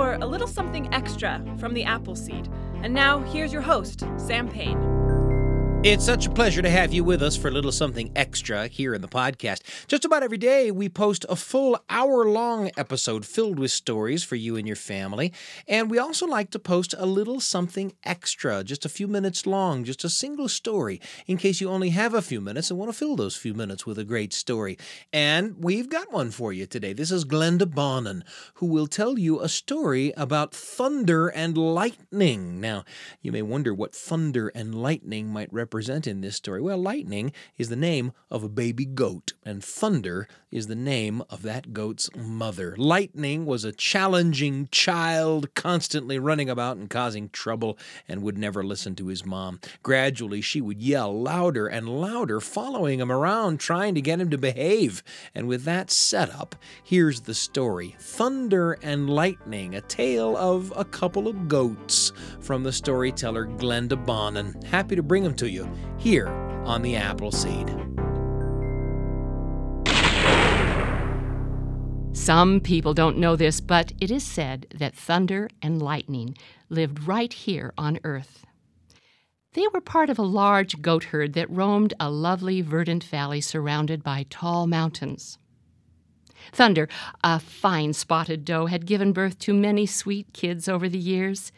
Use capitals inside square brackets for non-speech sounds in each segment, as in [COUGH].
for a little something extra from the Appleseed. And now, here's your host, Sam Payne. It's such a pleasure to have you with us for a little something extra here in the podcast. Just about every day, we post a full hour long episode filled with stories for you and your family. And we also like to post a little something extra, just a few minutes long, just a single story, in case you only have a few minutes and want to fill those few minutes with a great story. And we've got one for you today. This is Glenda Bonin, who will tell you a story about thunder and lightning. Now, you may wonder what thunder and lightning might represent represent in this story? Well, lightning is the name of a baby goat, and thunder is the name of that goat's mother. Lightning was a challenging child, constantly running about and causing trouble, and would never listen to his mom. Gradually, she would yell louder and louder, following him around, trying to get him to behave. And with that setup, here's the story Thunder and Lightning, a tale of a couple of goats from the storyteller Glenda Bonin. Happy to bring them to you you here on the Appleseed. Some people don't know this, but it is said that thunder and lightning lived right here on Earth. They were part of a large goat herd that roamed a lovely verdant valley surrounded by tall mountains. Thunder, a fine spotted doe, had given birth to many sweet kids over the years,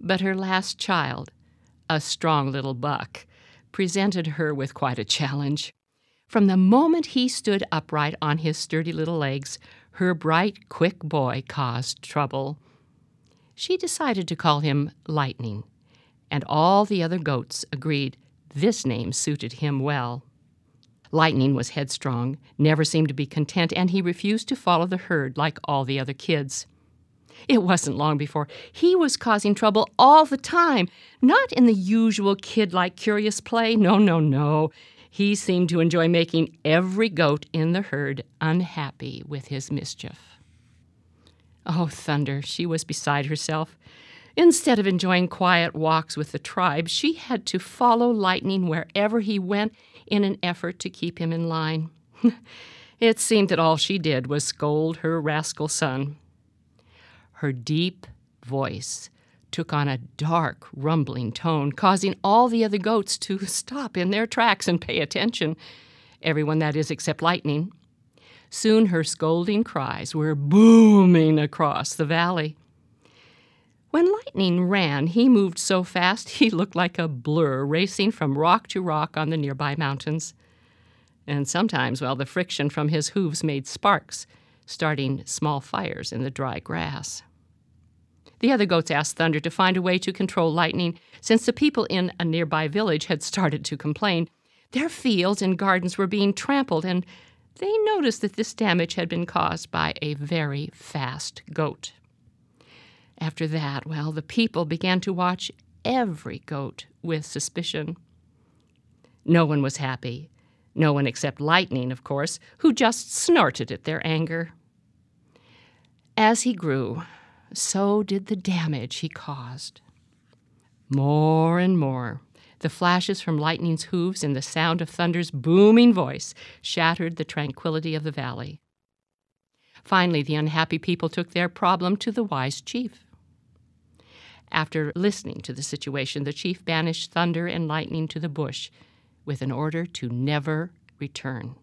but her last child, a strong little buck, presented her with quite a challenge. From the moment he stood upright on his sturdy little legs, her bright, quick boy caused trouble. She decided to call him Lightning, and all the other goats agreed this name suited him well. Lightning was headstrong, never seemed to be content, and he refused to follow the herd like all the other kids. It wasn't long before he was causing trouble all the time, not in the usual kid like curious play. No, no, no. He seemed to enjoy making every goat in the herd unhappy with his mischief. Oh, thunder, she was beside herself. Instead of enjoying quiet walks with the tribe, she had to follow Lightning wherever he went in an effort to keep him in line. [LAUGHS] it seemed that all she did was scold her rascal son. Her deep voice took on a dark, rumbling tone, causing all the other goats to [LAUGHS] stop in their tracks and pay attention. Everyone, that is, except Lightning. Soon her scolding cries were booming across the valley. When Lightning ran, he moved so fast he looked like a blur racing from rock to rock on the nearby mountains. And sometimes, well, the friction from his hooves made sparks, starting small fires in the dry grass. The other goats asked Thunder to find a way to control lightning, since the people in a nearby village had started to complain. Their fields and gardens were being trampled, and they noticed that this damage had been caused by a very fast goat. After that, well, the people began to watch every goat with suspicion. No one was happy. No one except Lightning, of course, who just snorted at their anger. As he grew, so did the damage he caused. More and more, the flashes from lightning's hooves and the sound of thunder's booming voice shattered the tranquility of the valley. Finally, the unhappy people took their problem to the wise chief. After listening to the situation, the chief banished thunder and lightning to the bush with an order to never return.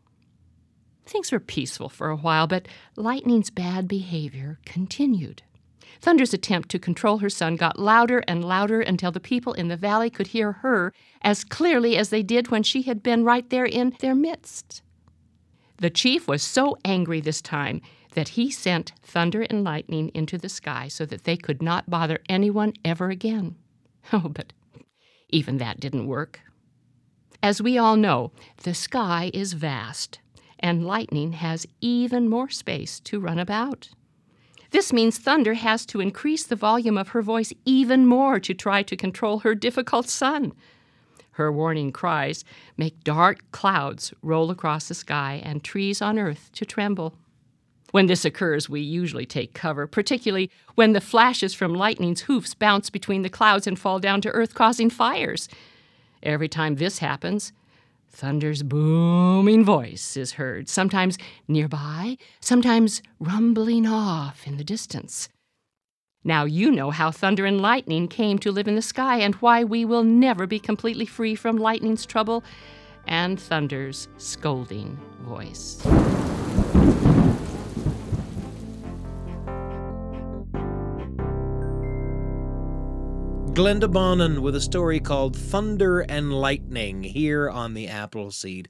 Things were peaceful for a while, but Lightning's bad behavior continued. Thunder's attempt to control her son got louder and louder until the people in the valley could hear her as clearly as they did when she had been right there in their midst. The chief was so angry this time that he sent thunder and lightning into the sky so that they could not bother anyone ever again. [LAUGHS] Oh, but even that didn't work. As we all know, the sky is vast, and lightning has even more space to run about. This means Thunder has to increase the volume of her voice even more to try to control her difficult son. Her warning cries make dark clouds roll across the sky and trees on earth to tremble. When this occurs, we usually take cover, particularly when the flashes from lightning's hoofs bounce between the clouds and fall down to earth, causing fires. Every time this happens, Thunder's booming voice is heard, sometimes nearby, sometimes rumbling off in the distance. Now you know how thunder and lightning came to live in the sky and why we will never be completely free from lightning's trouble and thunder's scolding voice. Glenda Bonin with a story called Thunder and Lightning here on the Appleseed.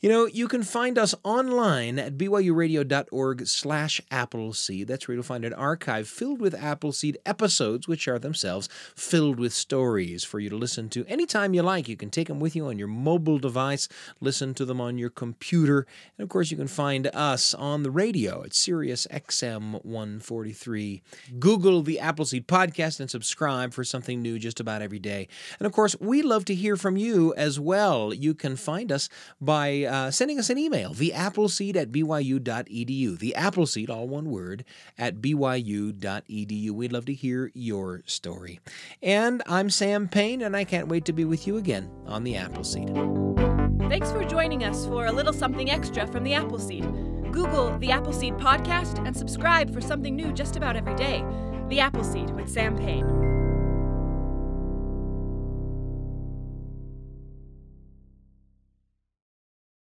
You know, you can find us online at byuradio.org slash Appleseed. That's where you'll find an archive filled with Appleseed episodes, which are themselves filled with stories for you to listen to anytime you like. You can take them with you on your mobile device, listen to them on your computer, and of course, you can find us on the radio at Sirius XM 143. Google the Appleseed podcast and subscribe for something new just about every day. And of course, we love to hear from you as well. You can find us by uh, sending us an email, theappleseed at byu.edu. The Appleseed, all one word, at byu.edu. We'd love to hear your story. And I'm Sam Payne, and I can't wait to be with you again on the Appleseed. Thanks for joining us for a little something extra from the Appleseed. Google the Appleseed podcast and subscribe for something new just about every day. The Appleseed with Sam Payne.